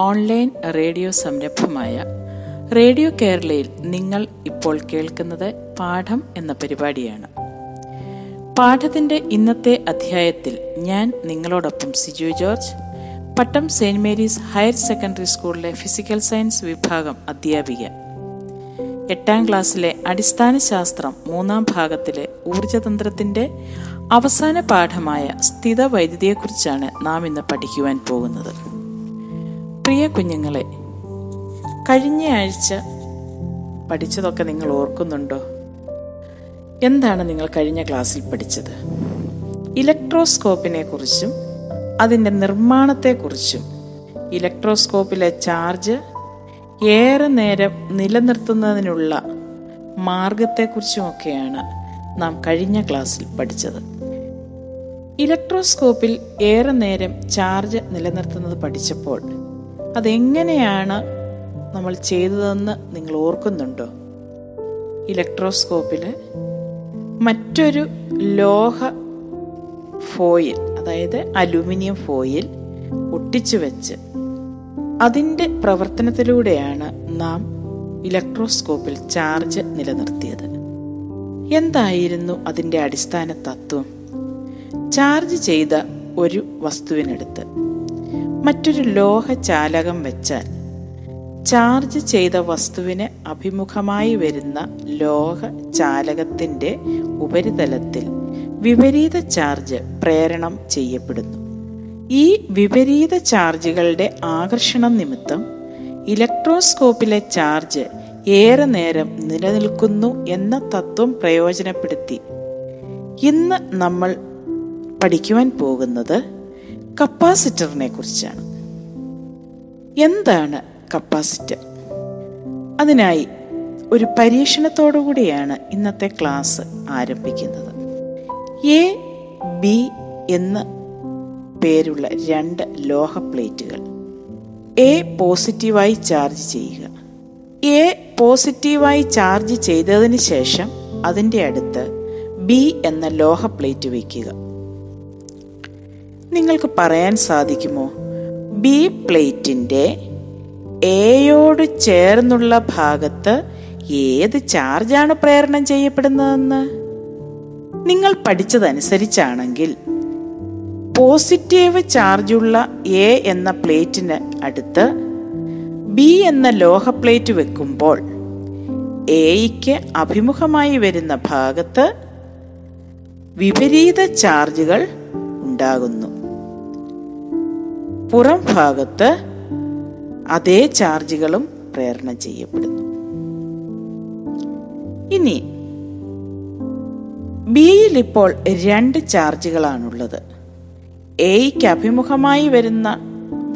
Online radio സംരംഭമായ radio കേരളയിൽ നിങ്ങൾ ഇപ്പോൾ കേൾക്കുന്നത് പാഠം എന്ന പരിപാടിയാണ്. പാഠത്തിന്റെ ഇന്നത്തെ അധ്യായത്തിൽ ഞാൻ നിങ്ങളോടൊപ്പം Siju George Pattom Saint Mary's higher secondary സ്കൂളിലെ ഫിസിക്കൽ സയൻസ് വിഭാഗം അധ്യാപിക എട്ടാം ക്ലാസ്സിലെ അടിസ്ഥാന ശാസ്ത്രം മൂന്നാം ഭാഗത്തിലെ ഊർജതന്ത്രത്തിന്റെ അവസാന പാഠമായ സ്ഥിത വൈദ്യുതിയെക്കുറിച്ചാണ് നാം ഇന്ന് പഠിക്കുവാൻ പോകുന്നത്. പ്രിയ കുഞ്ഞുങ്ങളെ കഴിഞ്ഞ ആഴ്ച പഠിച്ചതൊക്കെ നിങ്ങൾ ഓർക്കുന്നുണ്ടോ? എന്താണ് നിങ്ങൾ കഴിഞ്ഞ ക്ലാസ്സിൽ പഠിച്ചത്? ഇലക്ട്രോസ്കോപ്പിനെ കുറിച്ചും അതിന്റെ നിർമ്മാണത്തെക്കുറിച്ചും ഇലക്ട്രോസ്കോപ്പിലെ ചാർജ് ഏറെ നേരം നിലനിർത്തുന്നതിനുള്ള മാർഗത്തെക്കുറിച്ചുമൊക്കെയാണ് നാം കഴിഞ്ഞ ക്ലാസ്സിൽ പഠിച്ചത്. ഇലക്ട്രോസ്കോപ്പിൽ ഏറെ നേരം ചാർജ് നിലനിർത്തുന്നത് പഠിച്ചപ്പോൾ അതെങ്ങനെയാണ് നമ്മൾ ചെയ്തതെന്ന് നിങ്ങൾ ഓർക്കുന്നുണ്ടോ? ഇലക്ട്രോസ്കോപ്പിൽ മറ്റൊരു ലോഹ ഫോയിൽ അതായത് അലുമിനിയം ഫോയിൽ ഒട്ടിച്ചു വെച്ച് അതിന്റെ പ്രവർത്തനത്തിലൂടെയാണ് നാം ഇലക്ട്രോസ്കോപ്പിൽ ചാർജ് നിലനിർത്തിയത്. എന്തായിരുന്നു അതിന്റെ അടിസ്ഥാന തത്വം? ചാർജ് ചെയ്ത ഒരു വസ്തുവിനടുത്ത് മറ്റൊരു ലോഹചാലകം വെച്ചാൽ ചാർജ് ചെയ്ത വസ്തുവിന് അഭിമുഖമായി വരുന്ന ലോഹ ചാലകത്തിന്റെ ഉപരിതലത്തിൽ വിപരീത ചാർജ് പ്രേരണം ചെയ്യപ്പെടുന്നു. ഈ വിപരീത ചാർജുകളുടെ ആകർഷണം നിമിത്തം ഇലക്ട്രോസ്കോപ്പിലെ ചാർജ് ഏറെ നേരം നിലനിൽക്കുന്നു എന്ന തത്വം പ്രയോജനപ്പെടുത്തി. ഇന്ന് നമ്മൾ പഠിക്കുവാൻ പോകുന്നത് കപ്പാസിറ്ററിനെ കുറിച്ചാണ്. എന്താണ് കപ്പാസിറ്റർ? അതിനായി ഒരു പരീക്ഷണത്തോടുകൂടിയാണ് ഇന്നത്തെ ക്ലാസ് ആരംഭിക്കുന്നത്. എ ബി എന്ന് പേരുള്ള രണ്ട് ലോഹ പ്ലേറ്റുകൾ. എ പോസിറ്റീവായി ചാർജ് ചെയ്യുക. എ പോസിറ്റീവായി ചാർജ് ചെയ്തതിന് ശേഷം അതിന്റെ അടുത്ത് ബി എന്ന ലോഹ പ്ലേറ്റ് വയ്ക്കുക. നിങ്ങൾക്ക് പറയാൻ സാധിക്കുമോ? ബി പ്ലേറ്റിന്റെ എയോട് ചേർന്നുള്ള ഭാഗത്ത് ഏത് ചാർജാണ് പ്രേരണം ചെയ്യപ്പെടുന്നതെന്ന്? നിങ്ങൾ പഠിച്ചതനുസരിച്ചാണെങ്കിൽ പോസിറ്റീവ് ചാർജുള്ള എ എന്ന പ്ലേറ്റിന് അടുത്ത് ബി എന്ന ലോഹ പ്ലേറ്റ് വെക്കുമ്പോൾ എയ്ക്ക് അഭിമുഖമായി വരുന്ന ഭാഗത്ത് വിപരീത ചാർജുകൾ ഉണ്ടാകുന്നു. പുറം ഭാഗത്ത് അതേ ചാർജുകളും പ്രേരണം ചെയ്യപ്പെടുന്നു. ഇനി ബിയിൽ ഇപ്പോൾ രണ്ട് ചാർജുകളാണുള്ളത്. എയ്ക്ക് അഭിമുഖമായി വരുന്ന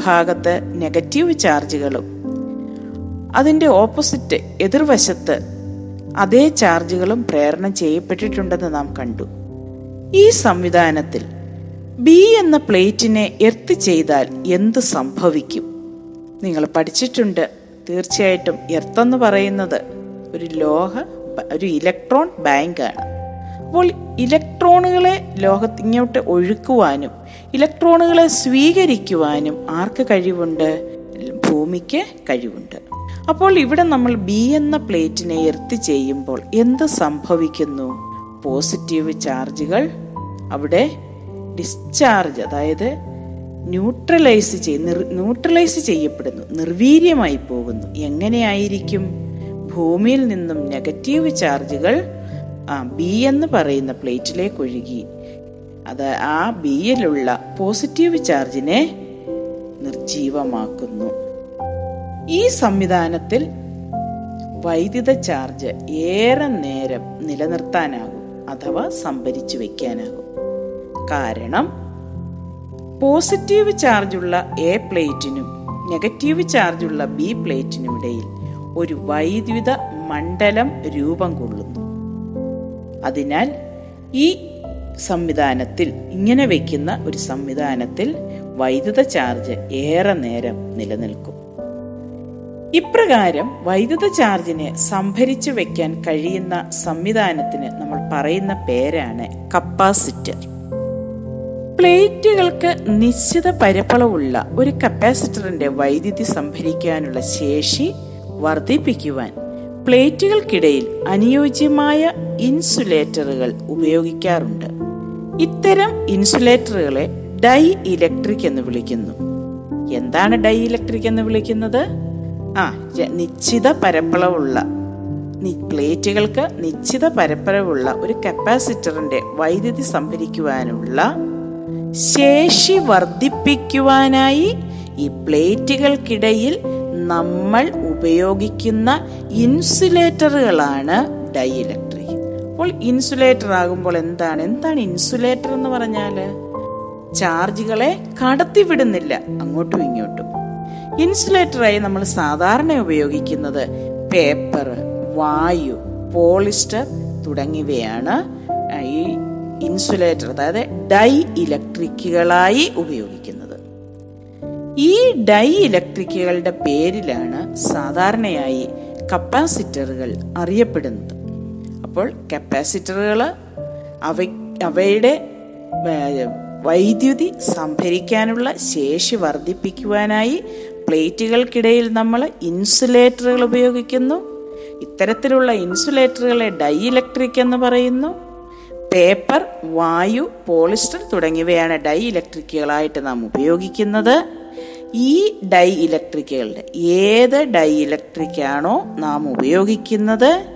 ഭാഗത്ത് നെഗറ്റീവ് ചാർജുകളും അതിന്റെ ഓപ്പോസിറ്റ് എതിർവശത്ത് അതേ ചാർജുകളും പ്രേരണം ചെയ്യപ്പെട്ടിട്ടുണ്ടെന്ന് നാം കണ്ടു. ഈ സംവിധാനത്തിൽ ബി എന്ന പ്ലേറ്റിനെ എർത്ത് ചെയ്താൽ എന്ത് സംഭവിക്കും? നിങ്ങൾ പഠിച്ചിട്ടുണ്ട്. തീർച്ചയായിട്ടും എർത്ത് എന്ന് പറയുന്നത് ഒരു ലോഹ ഒരു ഇലക്ട്രോൺ ബാങ്കാണ്. അപ്പോൾ ഇലക്ട്രോണുകളെ ലോഹത്തിങ്ങോട്ട് ഒഴുക്കുവാനും ഇലക്ട്രോണുകളെ സ്വീകരിക്കുവാനും ആർക്ക് കഴിവുണ്ട്? ഭൂമിക്ക് കഴിവുണ്ട്. അപ്പോൾ ഇവിടെ നമ്മൾ ബി എന്ന പ്ലേറ്റിനെ എർത്ത് ചെയ്യുമ്പോൾ എന്ത് സംഭവിക്കുന്നു? പോസിറ്റീവ് ചാർജുകൾ അവിടെ ഡിസ്ചാർജ് അതായത് ന്യൂട്രലൈസ് ചെയ് ന്യൂട്രലൈസ് ചെയ്യപ്പെടുന്നു നിർവീര്യമായി പോകുന്നു. എങ്ങനെയായിരിക്കും? ഭൂമിയിൽ നിന്നും നെഗറ്റീവ് ചാർജുകൾ ആ ബി എന്ന് പറയുന്ന പ്ലേറ്റിലേക്ക് ഒഴുകി. അത് ആ ബിയിലുള്ള പോസിറ്റീവ് ചാർജിനെ നിർജീവമാക്കുന്നു. ഈ സംവിധാനത്തിൽ വൈദ്യുത ചാർജ് ഏറെ നേരം നിലനിർത്താനാകും അഥവാ സംഭരിച്ചു വെക്കാനാകും. കാരണം പോസിറ്റീവ് ചാർജുള്ള എ പ്ലേറ്റിനും നെഗറ്റീവ് ചാർജുള്ള ബി പ്ലേറ്റിനും ഇടയിൽ ഒരു വൈദ്യുത മണ്ഡലം രൂപം കൊള്ളുന്നു. അതിനാൽ ഈ സംവിധാനത്തിൽ ഇങ്ങനെ വയ്ക്കുന്ന ഒരു സംവിധാനത്തിൽ വൈദ്യുത ചാർജ് ഏറെ നേരം നിലനിൽക്കും. ഇപ്രകാരം വൈദ്യുത ചാർജിനെ സംഭരിച്ചു വയ്ക്കാൻ കഴിയുന്ന സംവിധാനത്തിന് നമ്മൾ പറയുന്ന പേരാണ് കപ്പാസിറ്റർ. പ്ലേറ്റുകൾക്ക് നിശ്ചിത പരപ്പളവുള്ള ഒരു കപ്പാസിറ്ററിന്റെ വൈദ്യുതി സംഭരിക്കാനുള്ള ശേഷി വർദ്ധിപ്പിക്കുവാൻ പ്ലേറ്റുകൾക്കിടയിൽ അനുയോജ്യമായ ഇൻസുലേറ്ററുകൾ ഉപയോഗിക്കാറുണ്ട്. ഇത്തരം ഇൻസുലേറ്ററുകളെ ഡൈ ഇലക്ട്രിക് എന്ന് വിളിക്കുന്നു. എന്താണ് ഡൈ ഇലക്ട്രിക് എന്ന് വിളിക്കുന്നത്? ആ നിശ്ചിത പരപ്പളവുള്ള പ്ലേറ്റുകൾക്ക് നിശ്ചിത പരപ്പളവുള്ള ഒരു കപ്പാസിറ്ററിന്റെ വൈദ്യുതി സംഭരിക്കുവാനുള്ള ശേഷി വർദ്ധിപ്പിക്കുവാനായി ഈ പ്ലേറ്റുകൾക്കിടയിൽ നമ്മൾ ഉപയോഗിക്കുന്ന ഇൻസുലേറ്ററുകളാണ് ഡൈ ഇലക്ട്രിക് അപ്പോൾ ഇൻസുലേറ്റർ ആകുമ്പോൾ എന്താണ്? എന്താണ് ഇൻസുലേറ്റർ എന്ന് പറഞ്ഞാൽ? ചാർജുകളെ കടത്തിവിടുന്നില്ല അങ്ങോട്ടും ഇങ്ങോട്ടും. ഇൻസുലേറ്ററായി നമ്മൾ സാധാരണ ഉപയോഗിക്കുന്നത് പേപ്പർ വായു പോളിസ്റ്റർ തുടങ്ങിയവയാണ്. ഈ ഇൻസുലേറ്റർ അതായത് ഡൈ ഇലക്ട്രിക്കുകളായി ഉപയോഗിക്കുന്നത്. ഈ ഡൈ ഇലക്ട്രിക്കുകളുടെ പേരിലാണ് സാധാരണയായി കപ്പാസിറ്ററുകൾ അറിയപ്പെടുന്നത്. അപ്പോൾ കപ്പാസിറ്ററുകൾ അവ അവയുടെ വൈദ്യുതി സംഭരിക്കാനുള്ള ശേഷി വർദ്ധിപ്പിക്കുവാനായി പ്ലേറ്റുകൾക്കിടയിൽ നമ്മൾ ഇൻസുലേറ്ററുകൾ ഉപയോഗിക്കുന്നു. ഇത്തരത്തിലുള്ള ഇൻസുലേറ്ററുകളെ ഡൈ ഇലക്ട്രിക് എന്ന് പറയുന്നു. പേപ്പർ വായു പോളിസ്റ്റർ തുടങ്ങിയവയാണ് ഡൈ ഇലക്ട്രിക്കുകളായിട്ട് നാം ഉപയോഗിക്കുന്നത്. ഈ ഡൈ ഇലക്ട്രിക്കുകളുടെ ഏത് ഡൈ ഇലക്ട്രിക്കാണോ നാം ഉപയോഗിക്കുന്നത്?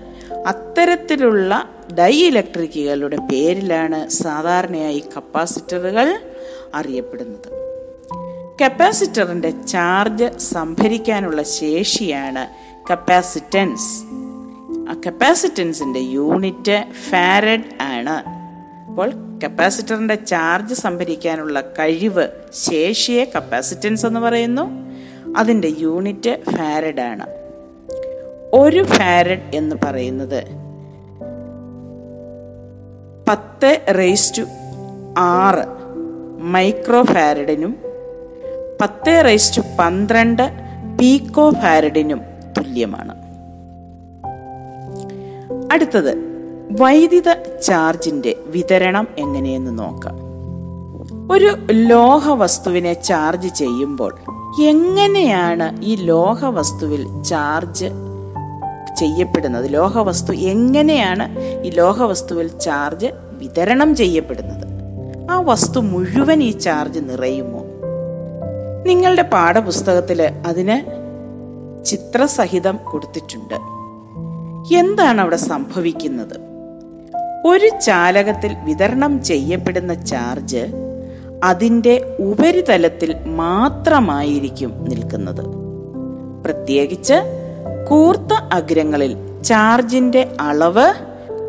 അത്തരത്തിലുള്ള ഡൈ ഇലക്ട്രിക്കുകളുടെ പേരിലാണ് സാധാരണയായി കപ്പാസിറ്ററുകൾ അറിയപ്പെടുന്നത്. കപ്പാസിറ്ററിന്റെ ചാർജ് സംഭരിക്കാനുള്ള ശേഷിയാണ് കപ്പാസിറ്റൻസ്. ആ കപ്പാസിറ്റൻസിന്റെ യൂണിറ്റ് ഫാരഡ് ആണ്. അപ്പോൾ കപ്പാസിറ്ററിന്റെ ചാർജ് സംഭരിക്കാനുള്ള കഴിവ് ശേഷിയെ കപ്പാസിറ്റൻസ് എന്ന് പറയുന്നു. അതിന്റെ യൂണിറ്റ് ഫാരഡ് ആണ്. ഒരു ഫാരഡ് എന്ന് പറയുന്നത് പത്ത് റേസ് ടു ആറ് മൈക്രോ ഫാരഡിനും പത്ത് റേസ് ടു പന്ത്രണ്ട് പീക്കോ ഫാരഡിനും തുല്യമാണ്. അടുത്തത് വൈദ്യുത ചാർജിന്റെ വിതരണം എങ്ങനെയെന്ന് നോക്കാം. ഒരു ലോഹ വസ്തുവിനെ ചാർജ് ചെയ്യുമ്പോൾ എങ്ങനെയാണ് ഈ ലോഹ വസ്തുവിൽ ചാർജ് ചെയ്യപ്പെടുന്നത്? ലോഹവസ്തു എങ്ങനെയാണ് ഈ ലോഹവസ്തുവിൽ ചാർജ് വിതരണം ചെയ്യപ്പെടുന്നത്? ആ വസ്തു മുഴുവൻ ഈ ചാർജ് നിറയുമോ? നിങ്ങളുടെ പാഠപുസ്തകത്തിൽ അതിന് ചിത്രസഹിതം കൊടുത്തിട്ടുണ്ട്. എന്താണ് അവിടെ സംഭവിക്കുന്നത്? ഒരു ചാലകത്തിൽ വിതരണം ചെയ്യപ്പെടുന്ന ചാർജ് അതിന്റെ ഉപരിതലത്തിൽ മാത്രമായിരിക്കും നിൽക്കുന്നത്. പ്രത്യേകിച്ച് കൂർത്ത അഗ്രങ്ങളിൽ ചാർജിന്റെ അളവ്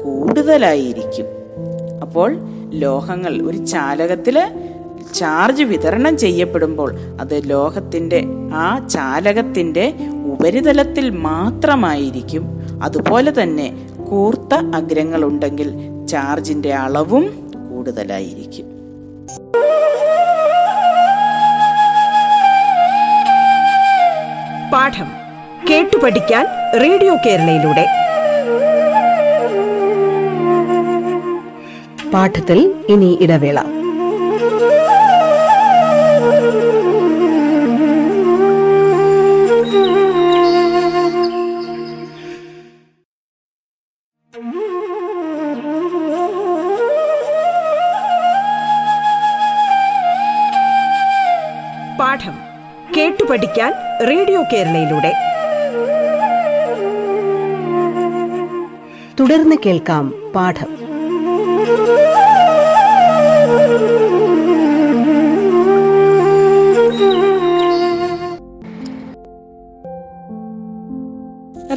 കൂടുതലായിരിക്കും. അപ്പോൾ ലോഹങ്ങൾ ഒരു ചാലകത്തിൽ ചാർജ് വിതരണം ചെയ്യപ്പെടുമ്പോൾ അത് ലോഹത്തിന്റെ ആ ചാലകത്തിന്റെ ഉപരിതലത്തിൽ മാത്രമായിരിക്കും അതുപോലെ തന്നെ കൂർത്ത അഗ്രങ്ങൾ ഉണ്ടെങ്കിൽ ചാർജിന്റെ അളവും കൂടുതലായിരിക്കും. പാഠം കേട്ടു പഠിക്കാൻ റേഡിയോ കേരളയിലൂടെ. പാഠത്തിൽ ഇനി ഇടവേള. കേരളയിലൂടെ. തുടർന്ന് കേൾക്കാം പാഠം.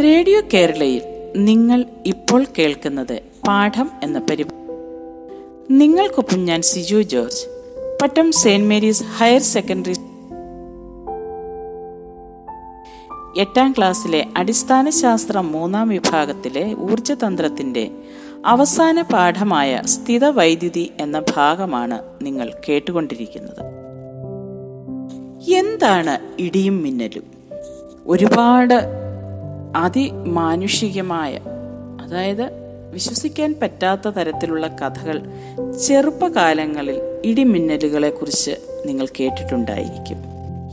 റേഡിയോ കേരളയിൽ നിങ്ങൾ ഇപ്പോൾ കേൾക്കുന്നത് പാഠം എന്ന പരിപാടി. നിങ്ങൾക്കൊപ്പം ഞാൻ Siju George. Pattom Saint Mary's higher secondary എട്ടാം ക്ലാസ്സിലെ അടിസ്ഥാന ശാസ്ത്രം മൂന്നാം വിഭാഗത്തിലെ ഊർജതന്ത്രത്തിന്റെ അവസാന പാഠമായ സ്ഥിതവൈദ്യുതി എന്ന ഭാഗമാണ് നിങ്ങൾ കേട്ടുകൊണ്ടിരിക്കുന്നത്. എന്താണ് ഇടിയും മിന്നലും? ഒരുപാട് അതിമാനുഷികമായ അതായത് വിശ്വസിക്കാൻ പറ്റാത്ത തരത്തിലുള്ള കഥകൾ ചെറുപ്പകാലങ്ങളിൽ ഇടിമിന്നലുകളെ കുറിച്ച് നിങ്ങൾ കേട്ടിട്ടുണ്ടായിരിക്കും.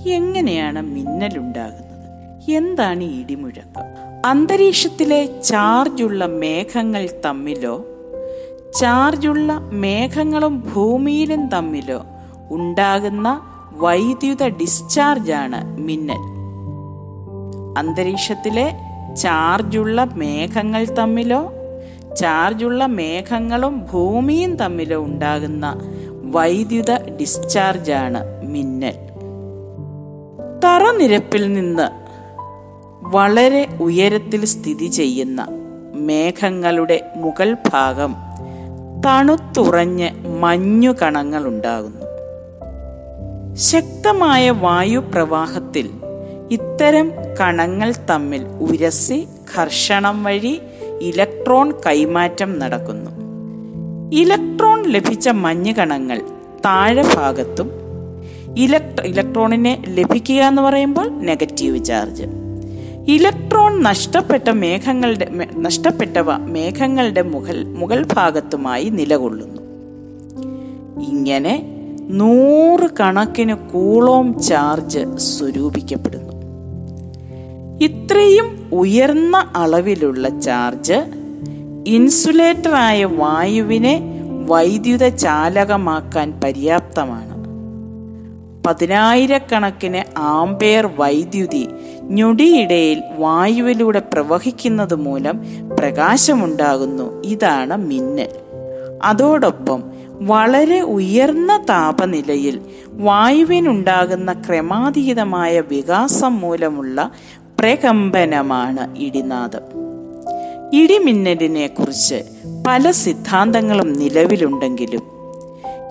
എങ്ങനെയാണ് മിന്നലുണ്ടാകുന്നത്? എന്താണ് ഈ ഇടിമുഴക്കം? അന്തരീക്ഷത്തിലെ ചാർജുള്ള മേഘങ്ങൾ തമ്മിലോ ചാർജുള്ള മേഘങ്ങളും ഭൂമിയിലും തമ്മിലോ ഉണ്ടാകുന്ന വൈദ്യുത ഡിസ്ചാർജാണ് മിന്നൽ. അന്തരീക്ഷത്തിലെ ചാർജുള്ള മേഘങ്ങൾ തമ്മിലോ ചാർജുള്ള മേഘങ്ങളും ഭൂമിയും തമ്മിലോ ഉണ്ടാകുന്ന വൈദ്യുത ഡിസ്ചാർജാണ് മിന്നൽ. തറനിരപ്പിൽ നിന്ന് വളരെ ഉയരത്തിൽ സ്ഥിതി ചെയ്യുന്ന മേഘങ്ങളുടെ മുകൾ ഭാഗം തണുത്തുറഞ്ഞ് മഞ്ഞുകണങ്ങൾ ഉണ്ടാകുന്നു. ശക്തമായ വായുപ്രവാഹത്തിൽ ഇത്തരം കണങ്ങൾ തമ്മിൽ ഉരസി ഘർഷണം വഴി ഇലക്ട്രോൺ കൈമാറ്റം നടക്കുന്നു. ഇലക്ട്രോൺ ലഭിച്ച മഞ്ഞുകണങ്ങൾ താഴെ ഭാഗത്തും ഇലക്ട്ര ഇലക്ട്രോണിനെ ലഭിക്കുക എന്ന് പറയുമ്പോൾ നെഗറ്റീവ് ചാർജ്. ഇലക്ട്രോൺ നഷ്ടപ്പെട്ട മേഘങ്ങളുടെ നഷ്ടപ്പെട്ടവ മേഘങ്ങളുടെ മുകൾ മുകൾ ഭാഗത്തുമായി നിലകൊള്ളുന്നു. ഇങ്ങനെ നൂറ് കണക്കിന് കൂളോം ചാർജ് സ്വരൂപിക്കപ്പെടുന്നു. ഇത്രയും ഉയർന്ന അളവിലുള്ള ചാർജ് ഇൻസുലേറ്ററായ വായുവിനെ വൈദ്യുത ചാലകമാക്കാൻ പര്യാപ്തമാണ്. പതിനായിരക്കണക്കിന് ആംപെയർ വൈദ്യുതി ഞൊടിയിടയിൽ വായുവിലൂടെ പ്രവഹിക്കുന്നത് മൂലം പ്രകാശമുണ്ടാകുന്നു. ഇതാണ് മിന്നൽ അതോടൊപ്പം വളരെ ഉയർന്ന താപനിലയിൽ വായുവിനുണ്ടാകുന്ന ക്രമാതീതമായ വികാസം മൂലമുള്ള പ്രകമ്പനമാണ് ഇടിനാദം. ഇടിമിന്നലിനെ കുറിച്ച് പല സിദ്ധാന്തങ്ങളും നിലവിലുണ്ടെങ്കിലും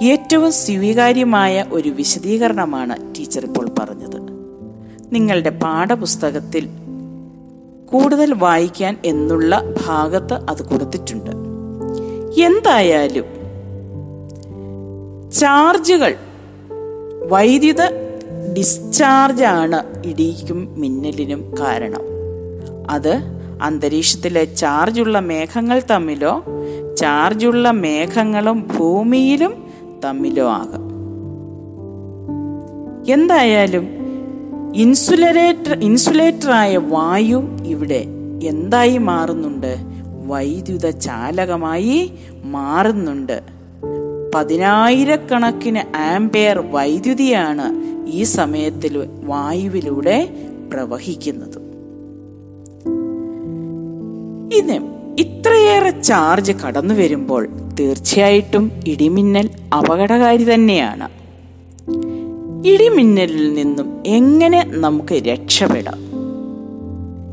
ഏറ്റവും സ്വീകാര്യമായ ഒരു വിശദീകരണമാണ് ടീച്ചർ ഇപ്പോൾ പറഞ്ഞത്. നിങ്ങളുടെ പാഠപുസ്തകത്തിൽ കൂടുതൽ വായിക്കാൻ എന്നുള്ള ഭാഗത്ത് അത് കൊടുത്തിട്ടുണ്ട്. എന്തായാലും ചാർജുകൾ വൈദ്യുത ഡിസ്ചാർജാണ് ഇടിക്കും മിന്നലിനും കാരണം. അത് അന്തരീക്ഷത്തിലെ ചാർജുള്ള മേഘങ്ങൾ തമ്മിലോ ചാർജുള്ള മേഘങ്ങളും ഭൂമിയിലും തമ്മിലോ ആകാം. എന്തായാലും ഇൻസുലറേറ്റർ ഇൻസുലേറ്ററായ വായു ഇവിടെ എന്തായി മാറുന്നുണ്ട്? വൈദ്യുത ചാലകമായി മാറുന്നുണ്ട്. പതിനായിരക്കണക്കിന് ആംപെയർ വൈദ്യുതിയാണ് ഈ സമയത്തിൽ വായുവിലൂടെ പ്രവഹിക്കുന്നത്. ഇത് ഇത്രയേറെ ചാർജ് കടന്നു വരുമ്പോൾ തീർച്ചയായിട്ടും ഇടിമിന്നൽ അപകടകാരി തന്നെയാണ്. ഇടിമിന്നലിൽ നിന്നും എങ്ങനെ നമുക്ക് രക്ഷപ്പെടാം?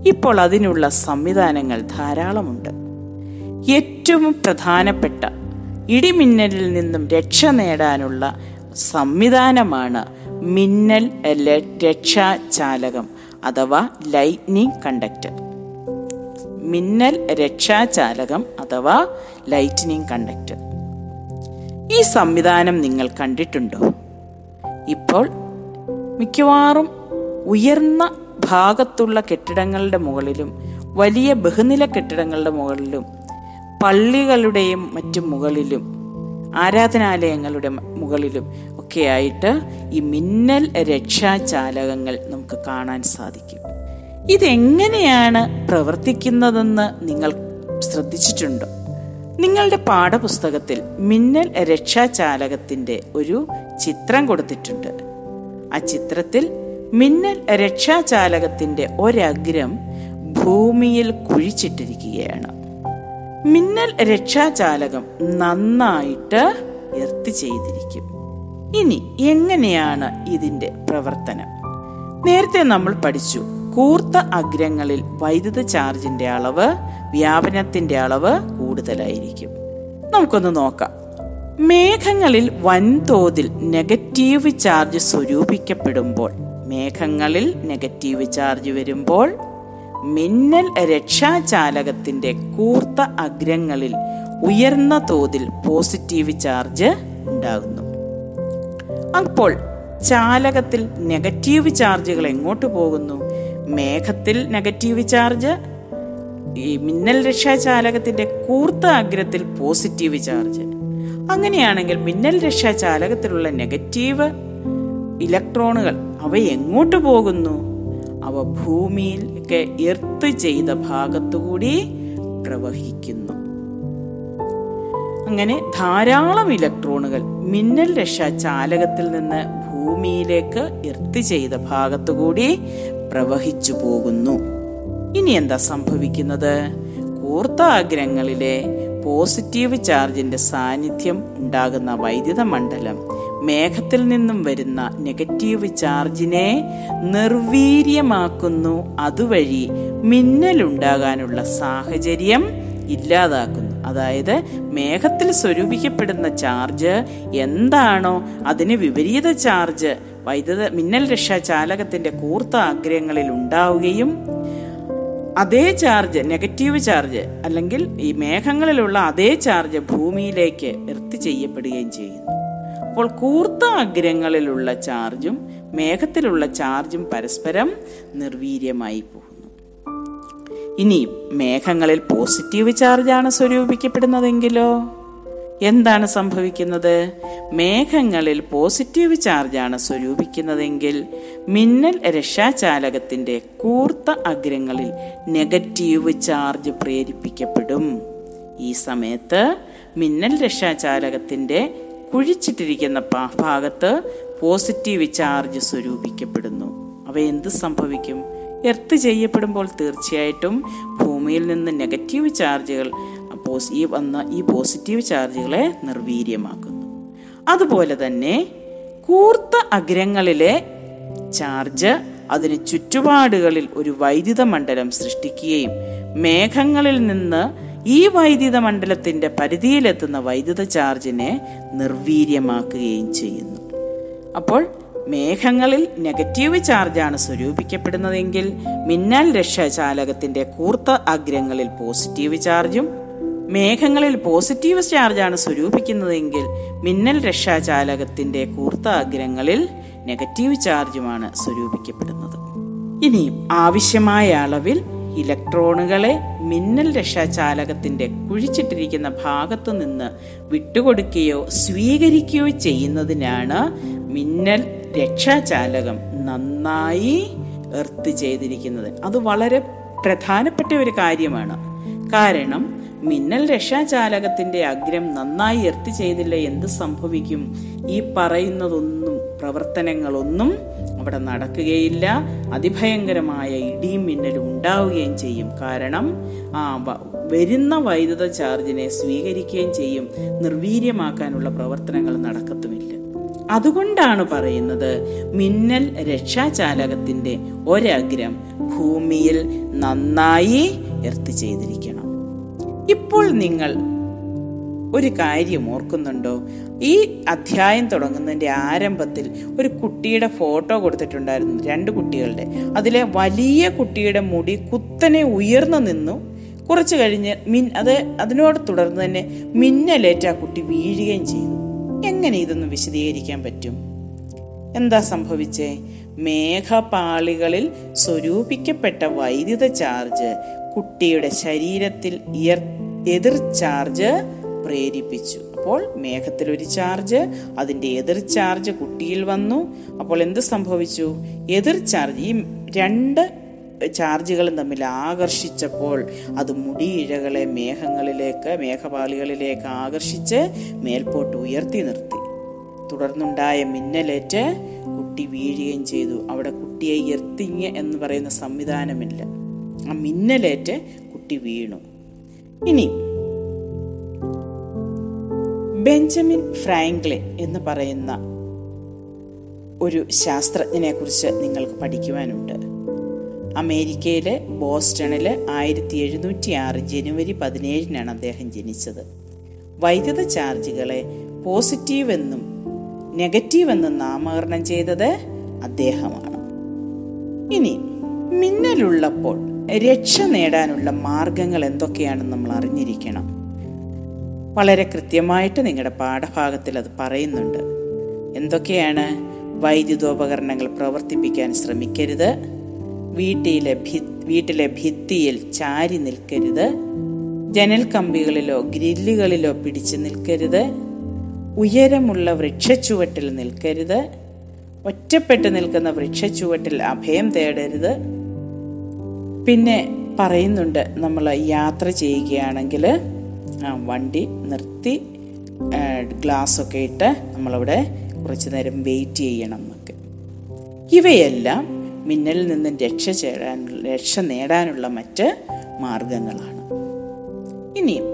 ഇപ്പോൾ അതിനുള്ള സംവിധാനങ്ങൾ ധാരാളമുണ്ട്. ഏറ്റവും പ്രധാനപ്പെട്ട ഇടിമിന്നലിൽ നിന്നും രക്ഷ നേടാനുള്ള സംവിധാനമാണ് മിന്നൽ രക്ഷാചാലകം അഥവാ ലൈറ്റ്നിങ് കണ്ടക്ടർ മിന്നൽ രക്ഷാചാലകം അഥവാ ലൈറ്റനിങ് കണ്ടക്ടർ ഈ സംവിധാനം നിങ്ങൾ കണ്ടിട്ടുണ്ടോ? ഇപ്പോൾ മിക്കവാറും ഉയർന്ന ഭാഗത്തുള്ള കെട്ടിടങ്ങളുടെ മുകളിലും വലിയ ബഹുനില കെട്ടിടങ്ങളുടെ മുകളിലും പള്ളികളുടെയും മറ്റു മുകളിലും ആരാധനാലയങ്ങളുടെ മുകളിലും ഒക്കെയായിട്ട് ഈ മിന്നൽ രക്ഷാചാലകങ്ങൾ നമുക്ക് കാണാൻ സാധിക്കും. ഇതെങ്ങനെയാണ് പ്രവർത്തിക്കുന്നതെന്ന് നിങ്ങൾ ശ്രദ്ധിച്ചിട്ടുണ്ടോ? നിങ്ങളുടെ പാഠപുസ്തകത്തിൽ മിന്നൽ രക്ഷാചാലകത്തിന്റെ ഒരു ചിത്രം കൊടുത്തിട്ടുണ്ട്. ആ ചിത്രത്തിൽ മിന്നൽ രക്ഷാചാലകത്തിന്റെ ഒരഗ്രം ഭൂമിയിൽ കുഴിച്ചിട്ടിരിക്കുകയാണ്. മിന്നൽ രക്ഷാചാലകം നന്നായിട്ട് എർത്ത് ചെയ്തിരിക്കും. ഇനി എങ്ങനെയാണ് ഇതിന്റെ പ്രവർത്തനം? നേരത്തെ നമ്മൾ പഠിച്ചു കൂർത്ത അഗ്രങ്ങളിൽ വൈദ്യുത ചാർജിന്റെ അളവ് വ്യാപനത്തിന്റെ അളവ് കൂടുതലായിരിക്കും. നമുക്കൊന്ന് നോക്കാം. മേഘങ്ങളിൽ വൻതോതിൽ നെഗറ്റീവ് ചാർജ് സ്വരൂപിക്കപ്പെടുമ്പോൾ മേഘങ്ങളിൽ നെഗറ്റീവ് ചാർജ് വരുമ്പോൾ മിന്നൽ രക്ഷാചാലകത്തിന്റെ കൂർത്ത അഗ്രങ്ങളിൽ ഉയർന്ന തോതിൽ പോസിറ്റീവ് ചാർജ് ഉണ്ടാകുന്നു. അപ്പോൾ ചാലകത്തിൽ നെഗറ്റീവ് ചാർജുകൾ എങ്ങോട്ട് പോകുന്നു? മേഘത്തിൽ നെഗറ്റീവ് ചാർജ് ഈ മിന്നൽ രക്ഷാചാലകത്തിന്റെ കൂർത്ത അഗ്രത്തിൽ പോസിറ്റീവ് ചാർജ് അങ്ങനെയാണെങ്കിൽ മിന്നൽ രക്ഷാചാലകത്തിലുള്ള നെഗറ്റീവ് ഇലക്ട്രോണുകൾ അവ എങ്ങോട്ട് പോകുന്നു? അവ ഭൂമിയിൽ ഒക്കെ എർത്ത് ചെയ്ത ഭാഗത്തുകൂടി പ്രവഹിക്കുന്നു. അങ്ങനെ ധാരാളം ഇലക്ട്രോണുകൾ മിന്നൽ രക്ഷാ ചാലകത്തിൽ നിന്ന് ഭൂമിയിലേക്ക് എർത്ത് ചെയ്ത ഭാഗത്തുകൂടി പ്രവഹിച്ചു പോകുന്നു. ഇനി എന്താ സംഭവിക്കുന്നത്? കൂർത്ത ആഗ്രഹങ്ങളിലെ പോസിറ്റീവ് ചാർജിന്റെ സാന്നിധ്യം ഉണ്ടാകുന്ന വൈദ്യുത മണ്ഡലം മേഘത്തിൽ നിന്നും വരുന്ന നെഗറ്റീവ് ചാർജിനെ നിർവീര്യമാക്കുന്നു. അതുവഴി മിന്നലുണ്ടാകാനുള്ള സാഹചര്യം ഇല്ലാതാക്കുന്നു. അതായത് മേഘത്തിൽ സ്വരൂപിക്കപ്പെടുന്ന ചാർജ് എന്താണോ അതിന് വിപരീത ചാർജ് വൈദ്യുത മിന്നൽ രക്ഷാ ചാലകത്തിന്റെ കൂർത്ത ആഗ്രഹങ്ങളിൽ ഉണ്ടാവുകയും അതേ ചാർജ് നെഗറ്റീവ് ചാർജ് അല്ലെങ്കിൽ ഈ മേഘങ്ങളിലുള്ള അതേ ചാർജ് ഭൂമിയിലേക്ക് എർത്ത് ചെയ്യപ്പെടുകയും ചെയ്യുന്നു. അപ്പോൾ കൂർത്ത അഗ്രങ്ങളിലുള്ള ചാർജും മേഘത്തിലുള്ള ചാർജും പരസ്പരം നിർവീര്യമായി പോകുന്നു. ഇനി മേഘങ്ങളിൽ പോസിറ്റീവ് ചാർജാണ് സ്വരൂപിക്കപ്പെടുന്നതെങ്കിലോ? എന്താണ് സംഭവിക്കുന്നത്? മേഘങ്ങളിൽ പോസിറ്റീവ് ചാർജാണ് സ്വരൂപിക്കുന്നതെങ്കിൽ മിന്നൽ രക്ഷാചാലകത്തിന്റെ കൂർത്ത അഗ്രങ്ങളിൽ നെഗറ്റീവ് ചാർജ് പ്രേരിപ്പിക്കപ്പെടും. ഈ സമയത്ത് മിന്നൽ രക്ഷാചാലകത്തിന്റെ കുഴിച്ചിട്ടിരിക്കുന്ന ഭാഗത്ത് പോസിറ്റീവ് ചാർജ് സ്വരൂപിക്കപ്പെടുന്നു. അവ എന്ത് സംഭവിക്കും? എർത്ത് ചെയ്യപ്പെടുമ്പോൾ തീർച്ചയായിട്ടും ഭൂമിയിൽ നിന്ന് നെഗറ്റീവ് ചാർജുകൾ പോസ്- ഈ വന്ന ഈ പോസിറ്റീവ് ചാർജുകളെ നിർവീര്യമാക്കുന്നു. അതുപോലെ തന്നെ കൂർത്ത അഗ്രങ്ങളിലെ ചാർജ് അതിന് ചുറ്റുപാടുകളിൽ ഒരു വൈദ്യുത മണ്ഡലം സൃഷ്ടിക്കുകയും മേഘങ്ങളിൽ നിന്ന് ഈ വൈദ്യുത മണ്ഡലത്തിന്റെ പരിധിയിലെത്തുന്ന വൈദ്യുത ചാർജിനെ നിർവീര്യമാക്കുകയും ചെയ്യുന്നു. അപ്പോൾ മേഘങ്ങളിൽ നെഗറ്റീവ് ചാർജാണ് സ്വരൂപിക്കപ്പെടുന്നതെങ്കിൽ മിന്നൽ രക്ഷാചാലകത്തിന്റെ കൂർത്ത അഗ്രങ്ങളിൽ പോസിറ്റീവ് ചാർജും മേഘങ്ങളിൽ പോസിറ്റീവ് ചാർജാണ് സ്വരൂപിക്കുന്നതെങ്കിൽ മിന്നൽ രക്ഷാചാലകത്തിന്റെ കൂർത്ത അഗ്രങ്ങളിൽ നെഗറ്റീവ് ചാർജുമാണ് സ്വരൂപിക്കപ്പെടുന്നത്. ഇനി ആവശ്യമായ അളവിൽ ഇലക്ട്രോണുകളെ മിന്നൽ രക്ഷാചാലകത്തിന്റെ കുഴിച്ചിട്ടിരിക്കുന്ന ഭാഗത്തു നിന്ന് വിട്ടുകൊടുക്കുകയോ സ്വീകരിക്കുകയോ ചെയ്യുന്നതിനാണ് മിന്നൽ രക്ഷാചാലകം നന്നായി എർത്ത് ചെയ്തിരിക്കുന്നത്. അത് വളരെ പ്രധാനപ്പെട്ട ഒരു കാര്യമാണ്. കാരണം മിന്നൽ രക്ഷാചാലകത്തിന്റെ അഗ്രം നന്നായി എർത്ത് ചെയ്തില്ല എന്ത് സംഭവിക്കും? ഈ പറയുന്നതൊന്നും പ്രവർത്തനങ്ങളൊന്നും അവിടെ നടക്കുകയില്ല. അതിഭയങ്കരമായ ഇടിയും മിന്നലും ഉണ്ടാവുകയും ചെയ്യും. കാരണം ആ വരുന്ന വൈദ്യുത ചാർജിനെ സ്വീകരിക്കുകയും ചെയ്യും. നിർവീര്യമാക്കാനുള്ള പ്രവർത്തനങ്ങൾ നടക്കത്തുമില്ല. അതുകൊണ്ടാണ് പറയുന്നത് മിന്നൽ രക്ഷാചാലകത്തിന്റെ ഒരഗ്രം ഭൂമിയിൽ നന്നായി എർത്ത് ചെയ്തിരിക്കണം. ഇപ്പോൾ നിങ്ങൾ ഒരു കാര്യം ഓർക്കുന്നുണ്ടോ? ഈ അധ്യായം തുടങ്ങുന്നതിന്റെ ആരംഭത്തിൽ ഒരു കുട്ടിയുടെ ഫോട്ടോ കൊടുത്തിട്ടുണ്ടായിരുന്നു രണ്ട് കുട്ടികളുടെ. അതിലെ വലിയ കുട്ടിയുടെ മുടി കുത്തനെ ഉയർന്നു നിന്നു. കുറച്ച് കഴിഞ്ഞ് മിൻ അത് അതിനോട് തുടർന്ന് തന്നെ മിന്നലേറ്റ് ആ കുട്ടി വീഴുകയും ചെയ്തു. എങ്ങനെ ഇതൊന്ന് വിശദീകരിക്കാൻ പറ്റും? എന്താ സംഭവിച്ചേ? മേഘപാളികളിൽ സ്വരൂപിക്കപ്പെട്ട വൈദ്യുത ചാർജ് കുട്ടിയുടെ ശരീരത്തിൽ എതിർ ചാർജ് പ്രേരിപ്പിച്ചു. അപ്പോൾ മേഘത്തിൽ ഒരു ചാർജ് അതിന്റെ എതിർ ചാർജ് കുട്ടിയിൽ വന്നു. അപ്പോൾ എന്ത് സംഭവിച്ചു? എതിർ ചാർജ് ഈ രണ്ട് ചാർജുകളും തമ്മിൽ ആകർഷിച്ചപ്പോൾ അത് മുടിയിഴകളെ മേഘങ്ങളിലേക്ക് മേഘപാളികളിലേക്ക് ആകർഷിച്ച് മേൽപോട്ട് ഉയർത്തി നിർത്തി. തുടർന്നുണ്ടായ മിന്നലേറ്റ് കുട്ടി വീഴുകയും ചെയ്തു. അവിടെ കുട്ടിയെ എർത്തിങ് എന്ന് പറയുന്ന സംവിധാനമില്ല. ആ മിന്നലേറ്റ് കുട്ടി വീണു. ഇനി ബെഞ്ചമിൻ ഫ്രാങ്ക്ലിൻ എന്ന് പറയുന്ന ഒരു ശാസ്ത്രജ്ഞനെ കുറിച്ച് നിങ്ങൾക്ക് പഠിക്കുവാനുണ്ട്. അമേരിക്കയിലെ ബോസ്റ്റണിൽ ആയിരത്തി എഴുന്നൂറ്റി ആറ് ജനുവരി പതിനേഴിനാണ് അദ്ദേഹം ജനിച്ചത്. വൈദ്യുത ചാർജുകളെ പോസിറ്റീവ് എന്നും നെഗറ്റീവ് എന്നും നാമകരണം ചെയ്തത് അദ്ദേഹമാണ്. ഇനി മിന്നലുള്ളപ്പോൾ രക്ഷ നേടാനുള്ള മാർഗങ്ങൾ എന്തൊക്കെയാണെന്ന് നമ്മൾ അറിഞ്ഞിരിക്കണം. വളരെ കൃത്യമായിട്ട് നിങ്ങളുടെ പാഠഭാഗത്തിൽ അത് പറയുന്നുണ്ട്. എന്തൊക്കെയാണ്? വൈദ്യുതോപകരണങ്ങൾ പ്രവർത്തിപ്പിക്കാൻ ശ്രമിക്കരുത്. വീട്ടിലെ ഭി വീട്ടിലെ ഭിത്തിയിൽ ചാരി നിൽക്കരുത്. ജനൽ കമ്പികളിലോ ഗ്രില്ലുകളിലോ പിടിച്ചു നിൽക്കരുത്. ഉയരമുള്ള വൃക്ഷച്ചുവട്ടിൽ നിൽക്കരുത്. ഒറ്റപ്പെട്ട് നിൽക്കുന്ന വൃക്ഷച്ചുവട്ടിൽ അഭയം തേടരുത്. പിന്നെ പറയുന്നുണ്ട് നമ്മൾ യാത്ര ചെയ്യുകയാണെങ്കിൽ വണ്ടി നിർത്തി ഗ്ലാസ്സൊക്കെ ഇട്ട് നമ്മളവിടെ കുറച്ച് നേരം വെയിറ്റ് ചെയ്യണം നമുക്ക് ഇവയെല്ലാം മിന്നലിൽ നിന്നും രക്ഷ ചേരാൻ രക്ഷ നേടാനുള്ള മറ്റ് മാർഗങ്ങളാണ്. ഇനിയും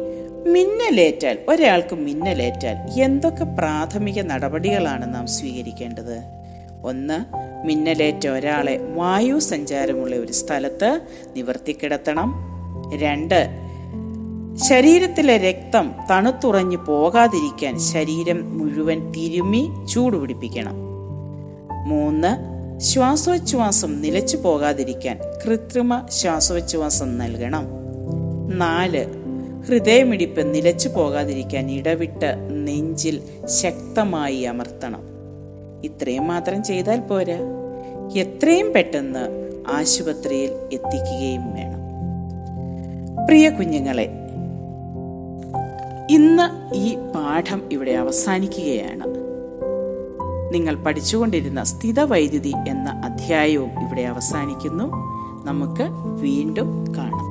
മിന്നലേറ്റാൽ ഒരാൾക്ക് മിന്നലേറ്റാൽ എന്തൊക്കെ പ്രാഥമിക നടപടികളാണ് നാം സ്വീകരിക്കേണ്ടത്? ഒന്ന് മിന്നലേറ്റ ഒരാളെ വായു സഞ്ചാരമുള്ള ഒരു സ്ഥലത്ത് നിവർത്തിക്കിടത്തണം രണ്ട് ശരീരത്തിലെ രക്തം തണുത്തുറഞ്ഞു പോകാതിരിക്കാൻ ശരീരം മുഴുവൻ തിരുമ്മി ചൂടുപിടിപ്പിക്കണം മൂന്ന് ശ്വാസോച്ഛ്വാസം നിലച്ചു പോകാതിരിക്കാൻ കൃത്രിമ ശ്വാസോച്ഛ്വാസം നൽകണം. നാല് ഹൃദയമിടിപ്പ് നിലച്ചു പോകാതിരിക്കാൻ ഇടവിട്ട് നെഞ്ചിൽ ശക്തമായി അമർത്തണം. ഇത്രയും മാത്രം ചെയ്താൽ പോരാ. എത്രയും പെട്ടെന്ന് ആശുപത്രിയിൽ എത്തിക്കുകയും വേണം. പ്രിയ കുഞ്ഞുങ്ങളെ ഇന്ന് ഈ പാഠം ഇവിടെ അവസാനിക്കുകയാണ്. നിങ്ങൾ പഠിച്ചുകൊണ്ടിരുന്ന സ്ഥിതവൈദ്യുതി എന്ന അധ്യായവും ഇവിടെ അവസാനിക്കുന്നു. നമുക്ക് വീണ്ടും കാണാം.